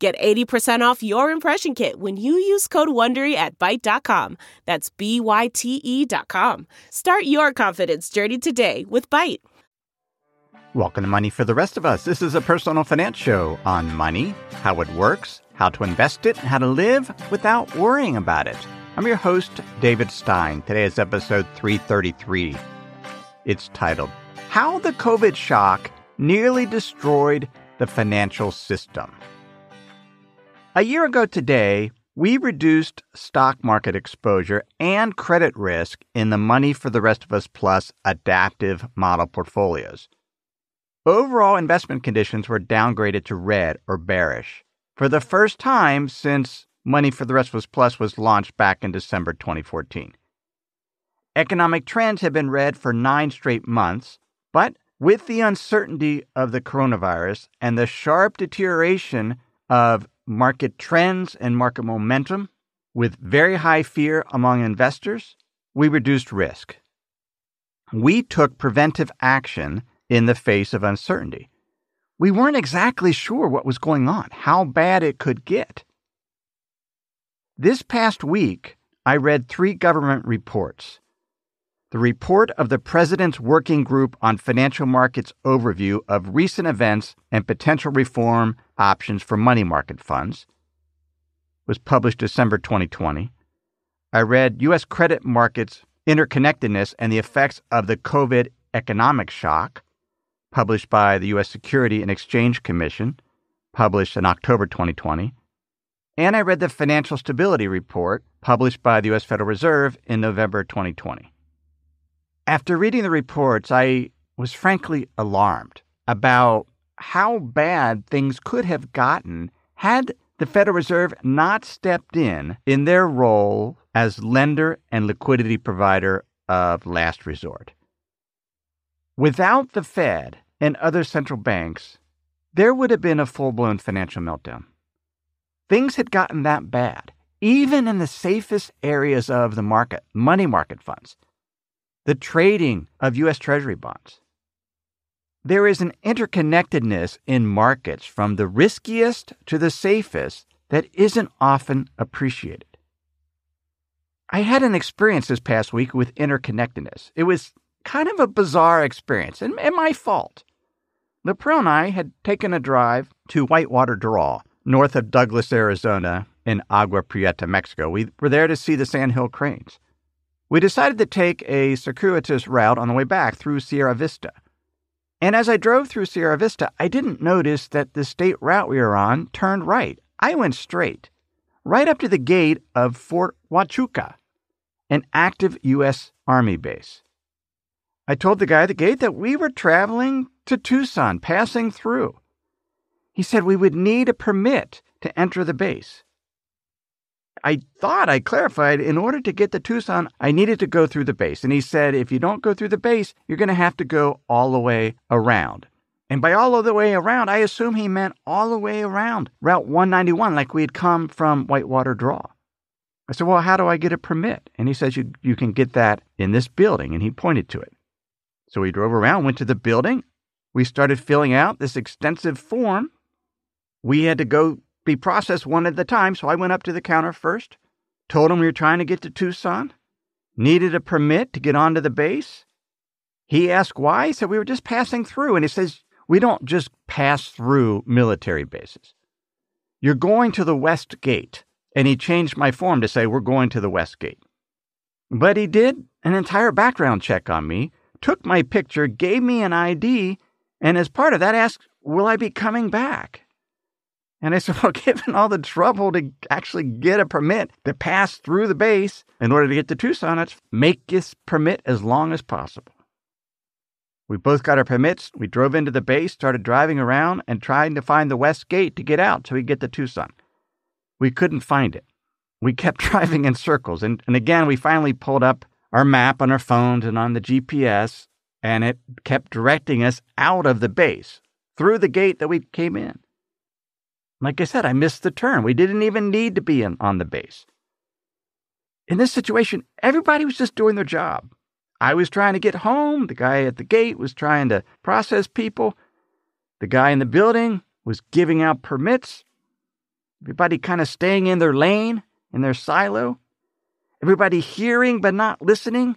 Get 80% off your impression kit when you use code WONDERY at Byte.com. That's B-Y-T-E dot com. Start your confidence journey today with Byte. Welcome to Money for the Rest of Us. This is a personal finance show on money, how it works, how to invest it, and how to live without worrying about it. I'm your host, David Stein. Today is episode 333. It's titled, How the COVID Shock Nearly Destroyed the Financial System. A year ago today, we reduced stock market exposure and credit risk in the Money for the Rest of Us Plus adaptive model portfolios. Overall investment conditions were downgraded to red or bearish for the first time since Money for the Rest of Us Plus was launched back in December 2014. Economic trends have been red for nine straight months, but with the uncertainty of the coronavirus and the sharp deterioration of market trends and market momentum with very high fear among investors, we reduced risk. We took preventive action in the face of uncertainty. We weren't exactly sure what was going on, how bad it could get. This past week, I read three government reports. The report of the President's Working Group on Financial Markets overview of recent events and potential reform options for money market funds was published December 2020. I read U.S. credit markets interconnectedness and the effects of the COVID economic shock, published by the U.S. Security and Exchange Commission, published in October 2020. And I read the Financial Stability Report, published by the U.S. Federal Reserve in November 2020. After reading the reports, I was frankly alarmed about how bad things could have gotten had the Federal Reserve not stepped in in their role as lender and liquidity provider of last resort. Without the Fed and other central banks, there would have been a full blown financial meltdown. Things had gotten that bad, even in the safest areas of the market, money market funds the trading of U.S. Treasury bonds. There is an interconnectedness in markets from the riskiest to the safest that isn't often appreciated. I had an experience this past week with interconnectedness. It was kind of a bizarre experience and, and my fault. Lapril and I had taken a drive to Whitewater Draw, north of Douglas, Arizona, in Agua Prieta, Mexico. We were there to see the sandhill cranes. We decided to take a circuitous route on the way back through Sierra Vista. And as I drove through Sierra Vista, I didn't notice that the state route we were on turned right. I went straight, right up to the gate of Fort Huachuca, an active U.S. Army base. I told the guy at the gate that we were traveling to Tucson, passing through. He said we would need a permit to enter the base. I thought I clarified in order to get to Tucson, I needed to go through the base. And he said, if you don't go through the base, you're going to have to go all the way around. And by all the way around, I assume he meant all the way around Route 191, like we had come from Whitewater Draw. I said, Well, how do I get a permit? And he says, You, you can get that in this building. And he pointed to it. So we drove around, went to the building. We started filling out this extensive form. We had to go be processed one at a time, so I went up to the counter first, told him we were trying to get to Tucson, needed a permit to get onto the base. He asked why. He said we were just passing through. And he says, we don't just pass through military bases. You're going to the West Gate. And he changed my form to say, we're going to the West Gate. But he did an entire background check on me, took my picture, gave me an ID, and as part of that asked, will I be coming back? And I said, well, given all the trouble to actually get a permit to pass through the base in order to get to Tucson, let's make this permit as long as possible. We both got our permits. We drove into the base, started driving around, and trying to find the west gate to get out so we get to Tucson. We couldn't find it. we kept driving in circles. And, and again, we finally pulled up our map on our phones and on the GPS, and it kept directing us out of the base through the gate that we came in. Like I said, I missed the turn. We didn't even need to be in, on the base. In this situation, everybody was just doing their job. I was trying to get home. The guy at the gate was trying to process people. The guy in the building was giving out permits. Everybody kind of staying in their lane, in their silo. Everybody hearing but not listening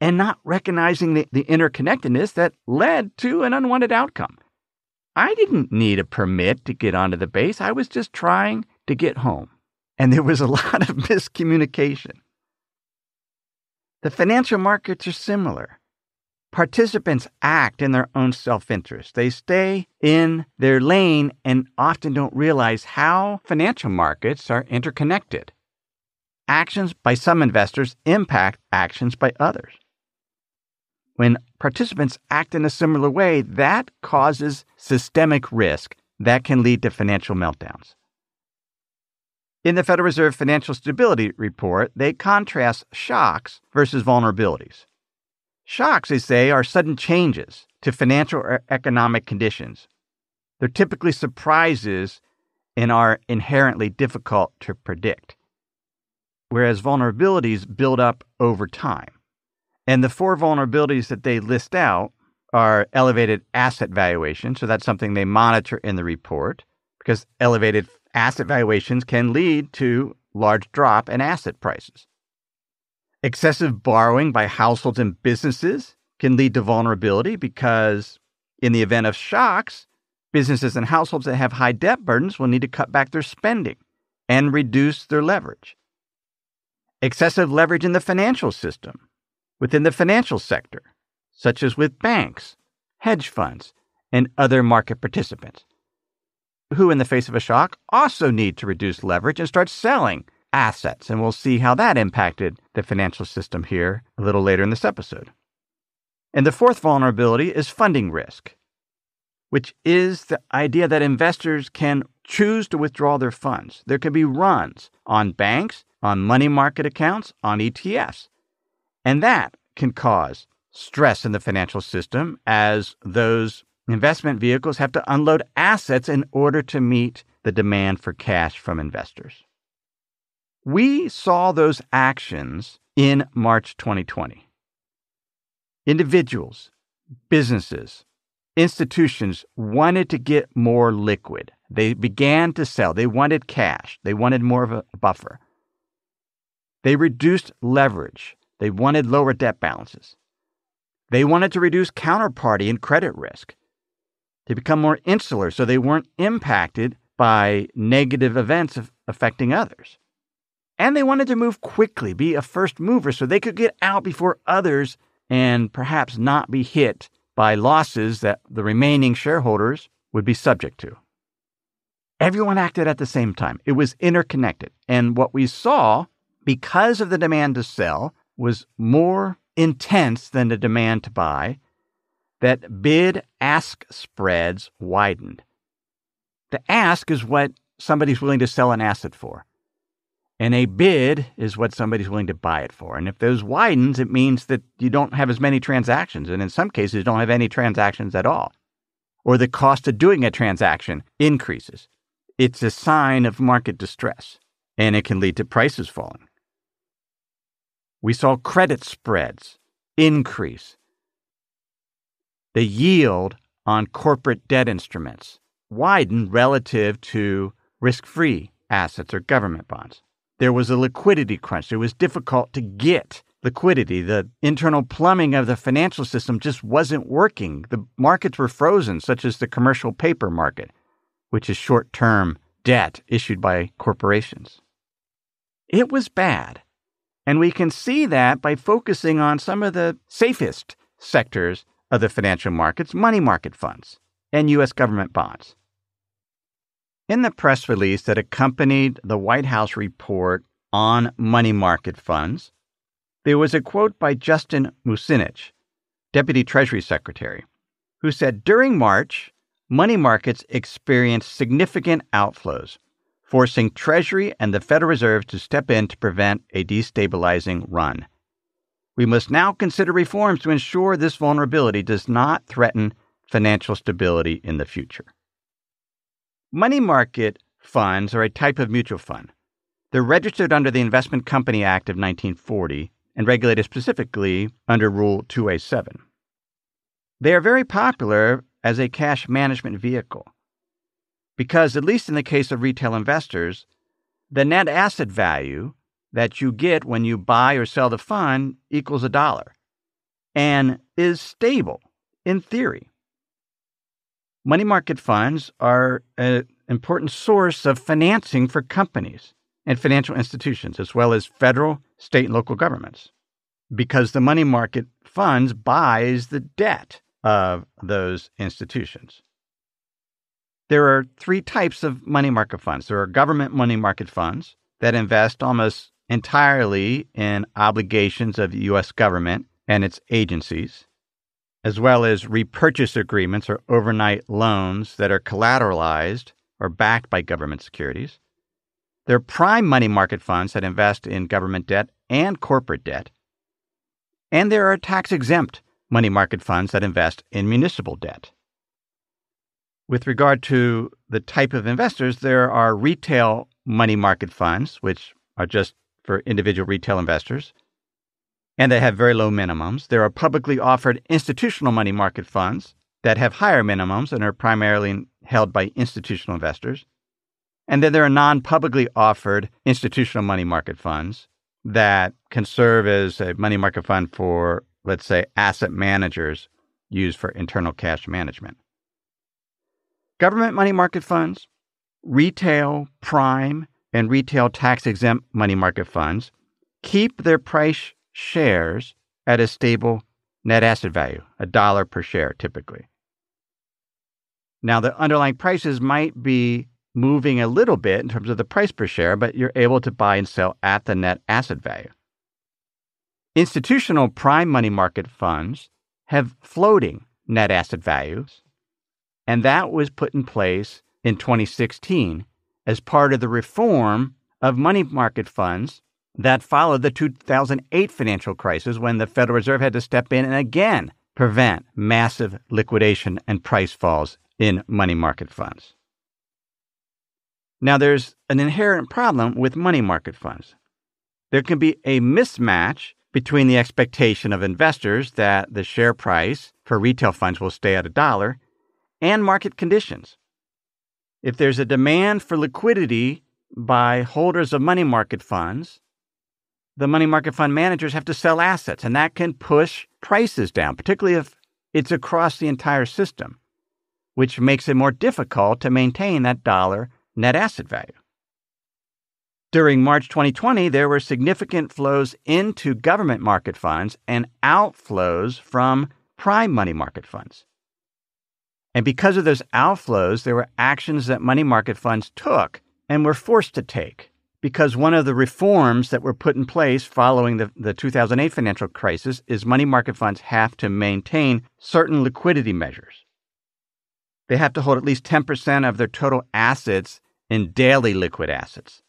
and not recognizing the, the interconnectedness that led to an unwanted outcome. I didn't need a permit to get onto the base. I was just trying to get home. And there was a lot of miscommunication. The financial markets are similar. Participants act in their own self interest. They stay in their lane and often don't realize how financial markets are interconnected. Actions by some investors impact actions by others. When participants act in a similar way, that causes systemic risk that can lead to financial meltdowns. In the Federal Reserve Financial Stability Report, they contrast shocks versus vulnerabilities. Shocks, they say, are sudden changes to financial or economic conditions. They're typically surprises and are inherently difficult to predict whereas vulnerabilities build up over time. And the four vulnerabilities that they list out are elevated asset valuation. So that's something they monitor in the report because elevated asset valuations can lead to large drop in asset prices. Excessive borrowing by households and businesses can lead to vulnerability because in the event of shocks, businesses and households that have high debt burdens will need to cut back their spending and reduce their leverage excessive leverage in the financial system, within the financial sector, such as with banks, hedge funds, and other market participants, who, in the face of a shock, also need to reduce leverage and start selling assets. And we'll see how that impacted the financial system here a little later in this episode. And the fourth vulnerability is funding risk, which is the idea that investors can choose to withdraw their funds. There can be runs on banks on money market accounts, on ETFs. And that can cause stress in the financial system as those investment vehicles have to unload assets in order to meet the demand for cash from investors. We saw those actions in March 2020. Individuals, businesses, institutions wanted to get more liquid. They began to sell. They wanted cash. They wanted more of a buffer. They reduced leverage. They wanted lower debt balances. They wanted to reduce counterparty and credit risk. They become more insular so they weren't impacted by negative events affecting others. And they wanted to move quickly, be a first mover so they could get out before others and perhaps not be hit by losses that the remaining shareholders would be subject to. Everyone acted at the same time. It was interconnected. And what we saw because of the demand to sell was more intense than the demand to buy, that bid ask spreads widened. The ask is what somebody's willing to sell an asset for. And a bid is what somebody's willing to buy it for. And if those widens, it means that you don't have as many transactions. And in some cases, don't have any transactions at all. Or the cost of doing a transaction increases. It's a sign of market distress, and it can lead to prices falling. We saw credit spreads increase. The yield on corporate debt instruments widened relative to risk free assets or government bonds. There was a liquidity crunch. It was difficult to get liquidity. The internal plumbing of the financial system just wasn't working. The markets were frozen, such as the commercial paper market, which is short term debt issued by corporations. It was bad. And we can see that by focusing on some of the safest sectors of the financial markets, money market funds, and U.S. government bonds. In the press release that accompanied the White House report on money market funds, there was a quote by Justin Muzinich, Deputy Treasury Secretary, who said during March, money markets experienced significant outflows, forcing Treasury and the Federal Reserve to step in to prevent a destabilizing run. We must now consider reforms to ensure this vulnerability does not threaten financial stability in the future. Money market funds are a type of mutual fund. They're registered under the Investment Company Act of 1940 and regulated specifically under Rule 2A7. They are very popular as a cash management vehicle because, at least in the case of retail investors, the net asset value that you get when you buy or sell the fund equals a dollar and is stable in theory. Money market funds are an important source of financing for companies and financial institutions, as well as federal, state, and local governments, because the money market funds buys the debt of those institutions. There are three types of money market funds. There are government money market funds that invest almost entirely in obligations of the U.S. government and its agencies as well as repurchase agreements or overnight loans that are collateralized or backed by government securities. There are prime money market funds that invest in government debt and corporate debt. And there are tax exempt money market funds that invest in municipal debt. With regard to the type of investors, there are retail money market funds, which are just for individual retail investors and they have very low minimums. There are publicly offered institutional money market funds that have higher minimums and are primarily held by institutional investors. And then there are non publicly offered institutional money market funds that can serve as a money market fund for, let's say, asset managers used for internal cash management. Government money market funds, retail, prime, and retail tax exempt money market funds keep their price shares at a stable net asset value, a dollar per share typically. Now, the underlying prices might be moving a little bit in terms of the price per share, but you're able to buy and sell at the net asset value. Institutional prime money market funds have floating net asset values, and that was put in place in 2016 as part of the reform of money market funds that followed the 2008 financial crisis when the Federal Reserve had to step in and again prevent massive liquidation and price falls in money market funds. Now, there's an inherent problem with money market funds. There can be a mismatch between the expectation of investors that the share price for retail funds will stay at a dollar and market conditions. If there's a demand for liquidity by holders of money market funds, the money market fund managers have to sell assets, and that can push prices down, particularly if it's across the entire system, which makes it more difficult to maintain that dollar net asset value. During March 2020, there were significant flows into government market funds and outflows from prime money market funds. And because of those outflows, there were actions that money market funds took and were forced to take because one of the reforms that were put in place following the, the 2008 financial crisis is money market funds have to maintain certain liquidity measures. They have to hold at least 10% of their total assets in daily liquid assets,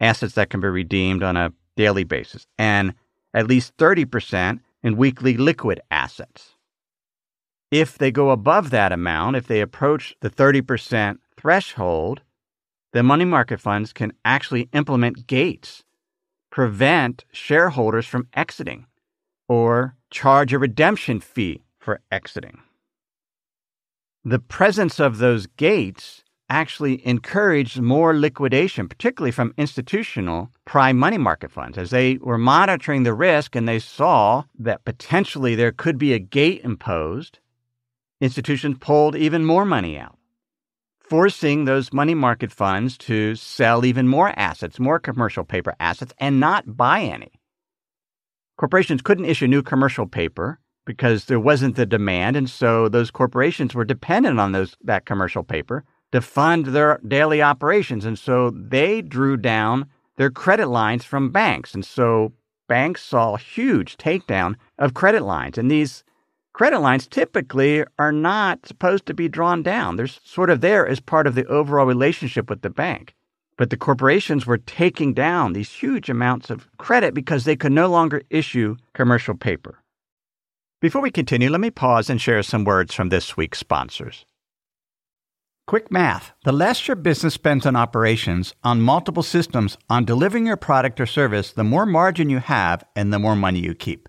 assets that can be redeemed on a daily basis, and at least 30% in weekly liquid assets. If they go above that amount, if they approach the 30% threshold, the money market funds can actually implement gates, prevent shareholders from exiting, or charge a redemption fee for exiting. The presence of those gates actually encouraged more liquidation, particularly from institutional prime money market funds, as they were monitoring the risk and they saw that potentially there could be a gate imposed. Institutions pulled even more money out forcing those money market funds to sell even more assets, more commercial paper assets, and not buy any. Corporations couldn't issue new commercial paper because there wasn't the demand, and so those corporations were dependent on those that commercial paper to fund their daily operations, and so they drew down their credit lines from banks, and so banks saw huge takedown of credit lines, and these credit lines typically are not supposed to be drawn down. They're sort of there as part of the overall relationship with the bank. But the corporations were taking down these huge amounts of credit because they could no longer issue commercial paper. Before we continue, let me pause and share some words from this week's sponsors. Quick math the less your business spends on operations, on multiple systems, on delivering your product or service, the more margin you have and the more money you keep.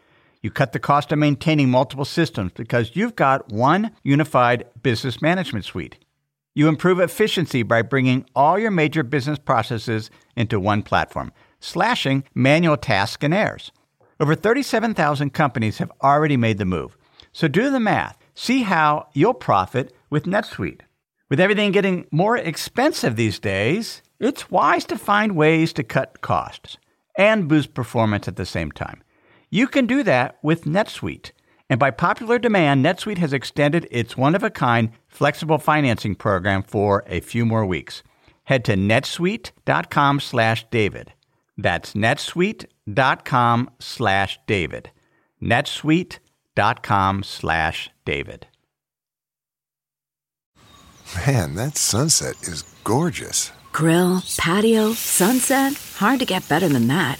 You cut the cost of maintaining multiple systems because you've got one unified business management suite. You improve efficiency by bringing all your major business processes into one platform, slashing manual tasks and errors. Over 37,000 companies have already made the move. So do the math. See how you'll profit with NetSuite. With everything getting more expensive these days, it's wise to find ways to cut costs and boost performance at the same time. You can do that with NetSuite. And by popular demand, NetSuite has extended its one of a kind flexible financing program for a few more weeks. Head to netsuite.com slash David. That's netsuite.com slash David. netsuite.com slash David. Man, that sunset is gorgeous. Grill, patio, sunset. Hard to get better than that.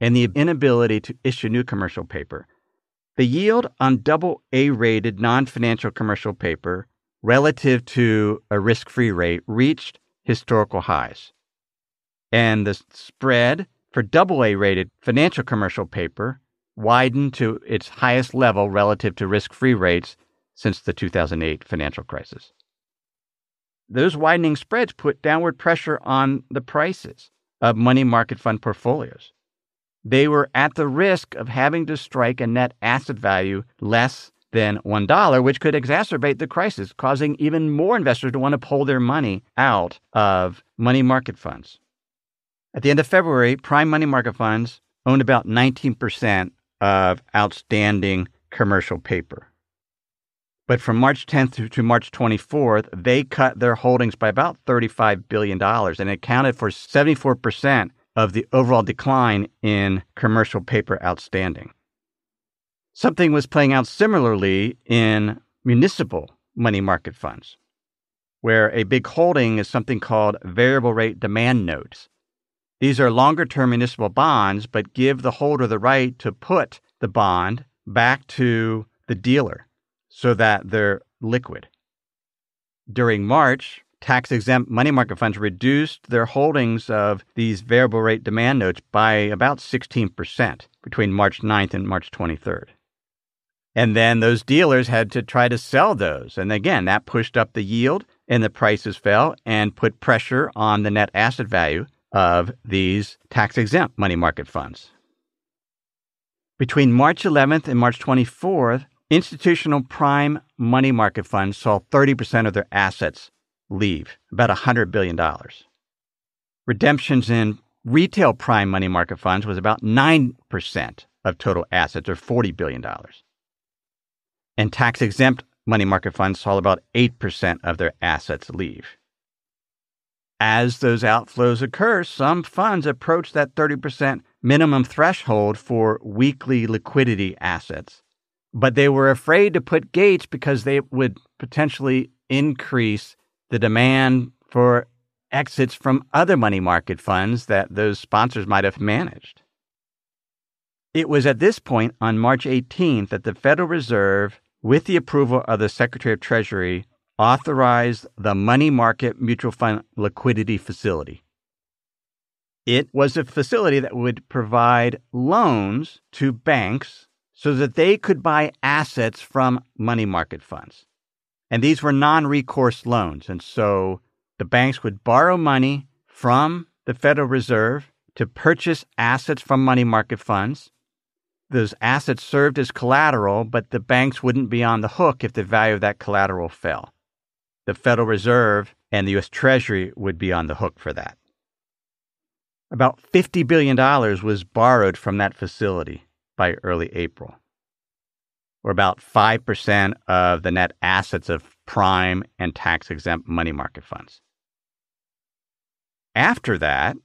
and the inability to issue new commercial paper, the yield on double A rated non financial commercial paper relative to a risk free rate reached historical highs. And the spread for double A rated financial commercial paper widened to its highest level relative to risk free rates since the 2008 financial crisis those widening spreads put downward pressure on the prices of money market fund portfolios. They were at the risk of having to strike a net asset value less than $1, which could exacerbate the crisis, causing even more investors to want to pull their money out of money market funds. At the end of February, prime money market funds owned about 19% of outstanding commercial paper. But from March 10th to March 24th, they cut their holdings by about $35 billion and accounted for 74% of the overall decline in commercial paper outstanding. Something was playing out similarly in municipal money market funds, where a big holding is something called variable rate demand notes. These are longer term municipal bonds, but give the holder the right to put the bond back to the dealer so that they're liquid. During March, tax exempt money market funds reduced their holdings of these variable rate demand notes by about 16% between March 9th and March 23rd. And then those dealers had to try to sell those. And again, that pushed up the yield and the prices fell and put pressure on the net asset value of these tax exempt money market funds. Between March 11th and March 24th, Institutional prime money market funds saw 30% of their assets leave, about $100 billion. Redemptions in retail prime money market funds was about 9% of total assets, or $40 billion. And tax exempt money market funds saw about 8% of their assets leave. As those outflows occur, some funds approach that 30% minimum threshold for weekly liquidity assets but they were afraid to put gates because they would potentially increase the demand for exits from other money market funds that those sponsors might have managed. It was at this point on March 18th that the Federal Reserve, with the approval of the Secretary of Treasury, authorized the Money Market Mutual Fund Liquidity Facility. It was a facility that would provide loans to banks so that they could buy assets from money market funds. And these were non recourse loans. And so the banks would borrow money from the Federal Reserve to purchase assets from money market funds. Those assets served as collateral, but the banks wouldn't be on the hook if the value of that collateral fell. The Federal Reserve and the U.S. Treasury would be on the hook for that. About $50 billion was borrowed from that facility by early April, or about 5% of the net assets of prime and tax exempt money market funds. After that,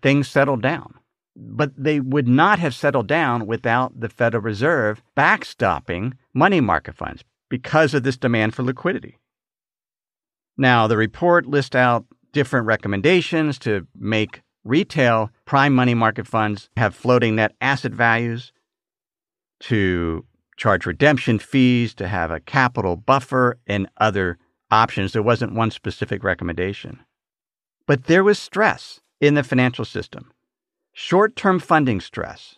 things settled down. But they would not have settled down without the Federal Reserve backstopping money market funds because of this demand for liquidity. Now, the report lists out different recommendations to make retail prime money market funds have floating net asset values, to charge redemption fees, to have a capital buffer, and other options. There wasn't one specific recommendation. But there was stress in the financial system, short term funding stress.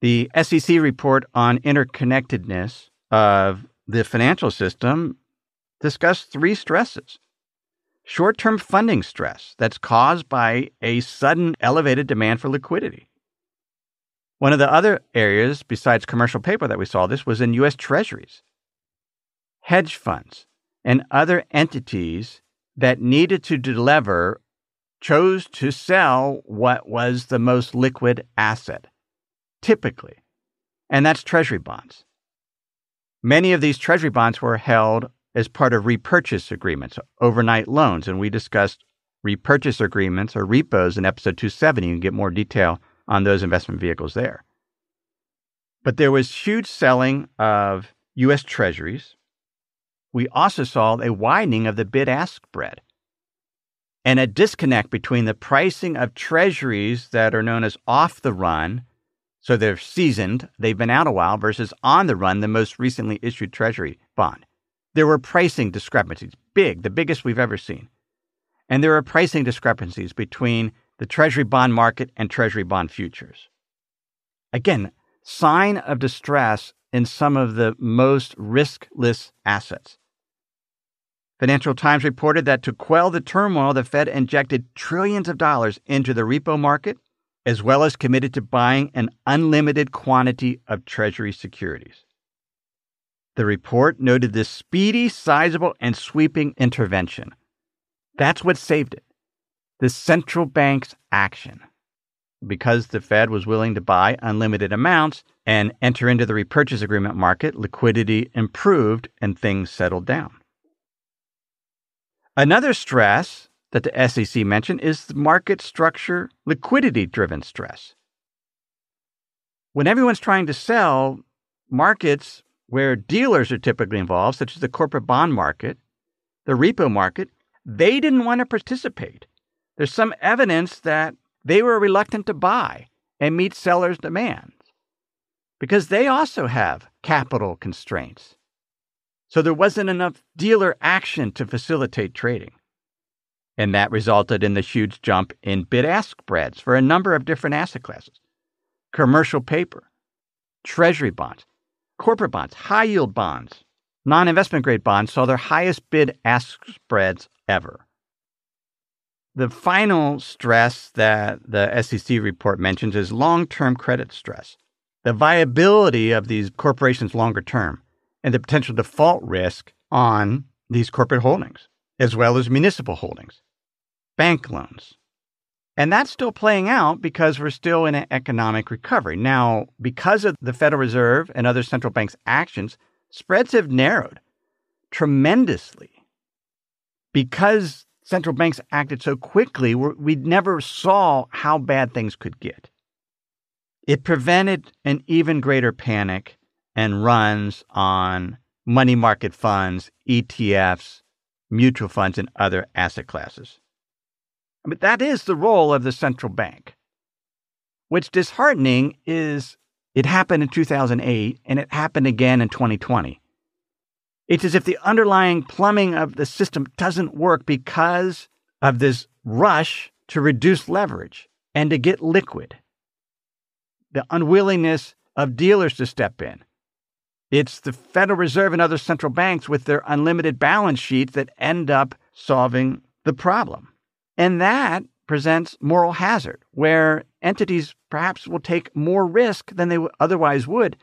The SEC report on interconnectedness of the financial system discussed three stresses short term funding stress that's caused by a sudden elevated demand for liquidity. One of the other areas besides commercial paper that we saw this was in U.S. Treasuries, hedge funds, and other entities that needed to deliver chose to sell what was the most liquid asset, typically, and that's Treasury bonds. Many of these Treasury bonds were held as part of repurchase agreements, overnight loans. And we discussed repurchase agreements or repos in episode 270. You can get more detail on those investment vehicles there. But there was huge selling of U.S. Treasuries. We also saw a widening of the bid ask spread and a disconnect between the pricing of treasuries that are known as off the run, so they're seasoned, they've been out a while, versus on the run, the most recently issued treasury bond. There were pricing discrepancies, big, the biggest we've ever seen. And there are pricing discrepancies between the Treasury bond market and Treasury bond futures. Again, sign of distress in some of the most riskless assets. Financial Times reported that to quell the turmoil, the Fed injected trillions of dollars into the repo market, as well as committed to buying an unlimited quantity of Treasury securities. The report noted this speedy, sizable, and sweeping intervention. That's what saved it. The central bank's action. Because the Fed was willing to buy unlimited amounts and enter into the repurchase agreement market, liquidity improved and things settled down. Another stress that the SEC mentioned is the market structure liquidity driven stress. When everyone's trying to sell, markets where dealers are typically involved, such as the corporate bond market, the repo market, they didn't want to participate. There's some evidence that they were reluctant to buy and meet sellers' demands because they also have capital constraints. So there wasn't enough dealer action to facilitate trading. And that resulted in the huge jump in bid ask spreads for a number of different asset classes commercial paper, treasury bonds, Corporate bonds, high yield bonds, non investment grade bonds saw their highest bid ask spreads ever. The final stress that the SEC report mentions is long term credit stress. The viability of these corporations longer term and the potential default risk on these corporate holdings, as well as municipal holdings, bank loans, and that's still playing out because we're still in an economic recovery. Now, because of the Federal Reserve and other central banks' actions, spreads have narrowed tremendously. Because central banks acted so quickly, we never saw how bad things could get. It prevented an even greater panic and runs on money market funds, ETFs, mutual funds, and other asset classes. But that is the role of the central bank. What's disheartening is it happened in 2008 and it happened again in 2020. It's as if the underlying plumbing of the system doesn't work because of this rush to reduce leverage and to get liquid. The unwillingness of dealers to step in. It's the Federal Reserve and other central banks with their unlimited balance sheets that end up solving the problem. And that presents moral hazard, where entities perhaps will take more risk than they otherwise would,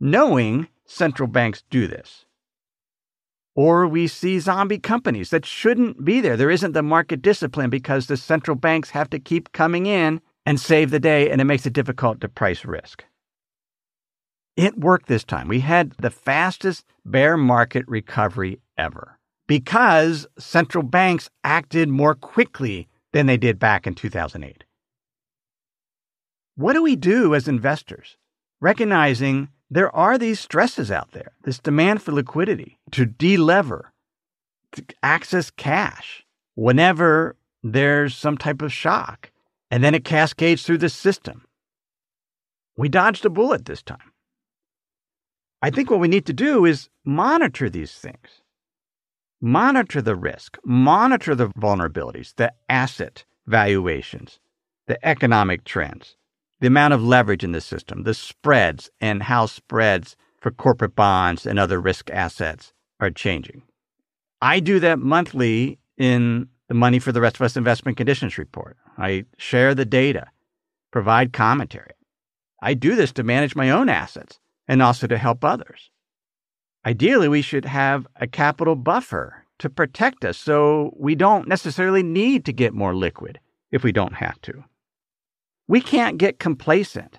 knowing central banks do this. Or we see zombie companies that shouldn't be there. There isn't the market discipline because the central banks have to keep coming in and save the day, and it makes it difficult to price risk. It worked this time. We had the fastest bear market recovery ever because central banks acted more quickly than they did back in 2008. What do we do as investors, recognizing there are these stresses out there, this demand for liquidity, to delever, to access cash whenever there's some type of shock, and then it cascades through the system. We dodged a bullet this time. I think what we need to do is monitor these things. Monitor the risk, monitor the vulnerabilities, the asset valuations, the economic trends, the amount of leverage in the system, the spreads, and how spreads for corporate bonds and other risk assets are changing. I do that monthly in the Money for the Rest of Us Investment Conditions Report. I share the data, provide commentary. I do this to manage my own assets and also to help others. Ideally, we should have a capital buffer to protect us so we don't necessarily need to get more liquid if we don't have to. We can't get complacent,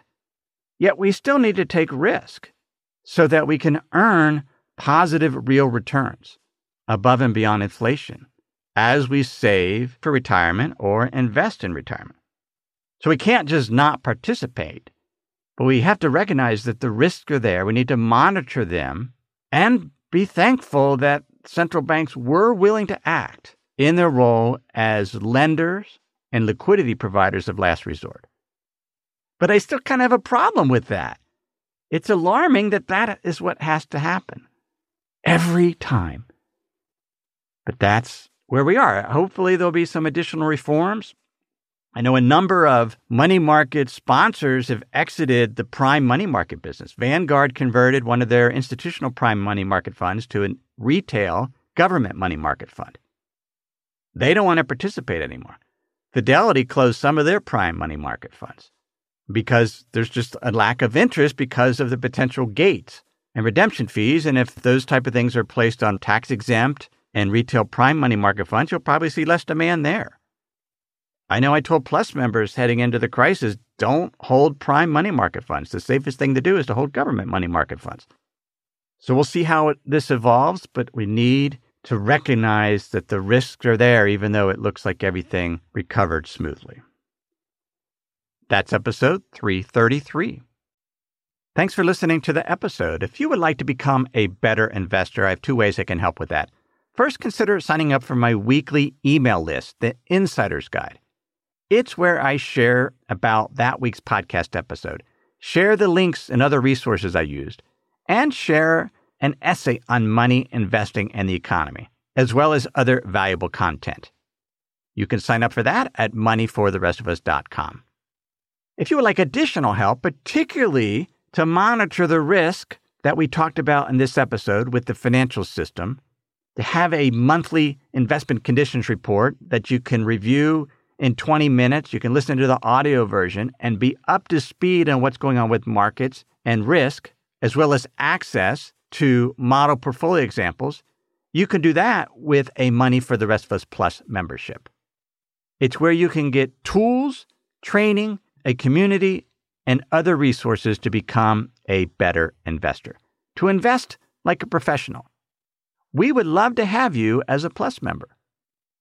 yet we still need to take risk so that we can earn positive real returns above and beyond inflation as we save for retirement or invest in retirement. So we can't just not participate, but we have to recognize that the risks are there. We need to monitor them and be thankful that central banks were willing to act in their role as lenders and liquidity providers of last resort. But I still kind of have a problem with that. It's alarming that that is what has to happen every time. But that's where we are. Hopefully, there'll be some additional reforms. I know a number of money market sponsors have exited the prime money market business. Vanguard converted one of their institutional prime money market funds to a retail government money market fund. They don't want to participate anymore. Fidelity closed some of their prime money market funds because there's just a lack of interest because of the potential gates and redemption fees. And if those type of things are placed on tax exempt and retail prime money market funds, you'll probably see less demand there. I know I told Plus members heading into the crisis don't hold prime money market funds. The safest thing to do is to hold government money market funds. So we'll see how it, this evolves, but we need to recognize that the risks are there, even though it looks like everything recovered smoothly. That's episode 333. Thanks for listening to the episode. If you would like to become a better investor, I have two ways I can help with that. First, consider signing up for my weekly email list, the Insider's Guide. It's where I share about that week's podcast episode, share the links and other resources I used, and share an essay on money, investing, and the economy, as well as other valuable content. You can sign up for that at moneyfortherestofus.com. If you would like additional help, particularly to monitor the risk that we talked about in this episode with the financial system, to have a monthly investment conditions report that you can review in 20 minutes, you can listen to the audio version and be up to speed on what's going on with markets and risk, as well as access to model portfolio examples, you can do that with a Money for the Rest of Us Plus membership. It's where you can get tools, training, a community, and other resources to become a better investor, to invest like a professional. We would love to have you as a Plus member.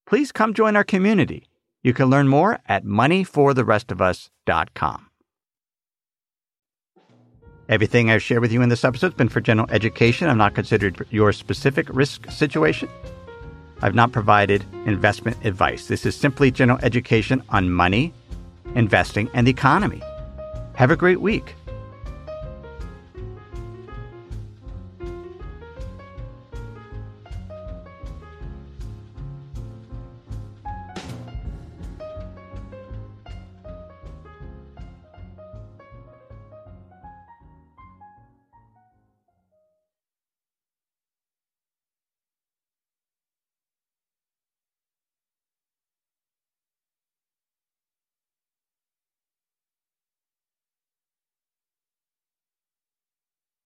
Please come join our community. You can learn more at moneyfortherestofus.com. Everything I've shared with you in this episode has been for general education. I've not considered your specific risk situation. I've not provided investment advice. This is simply general education on money investing, and the economy. Have a great week.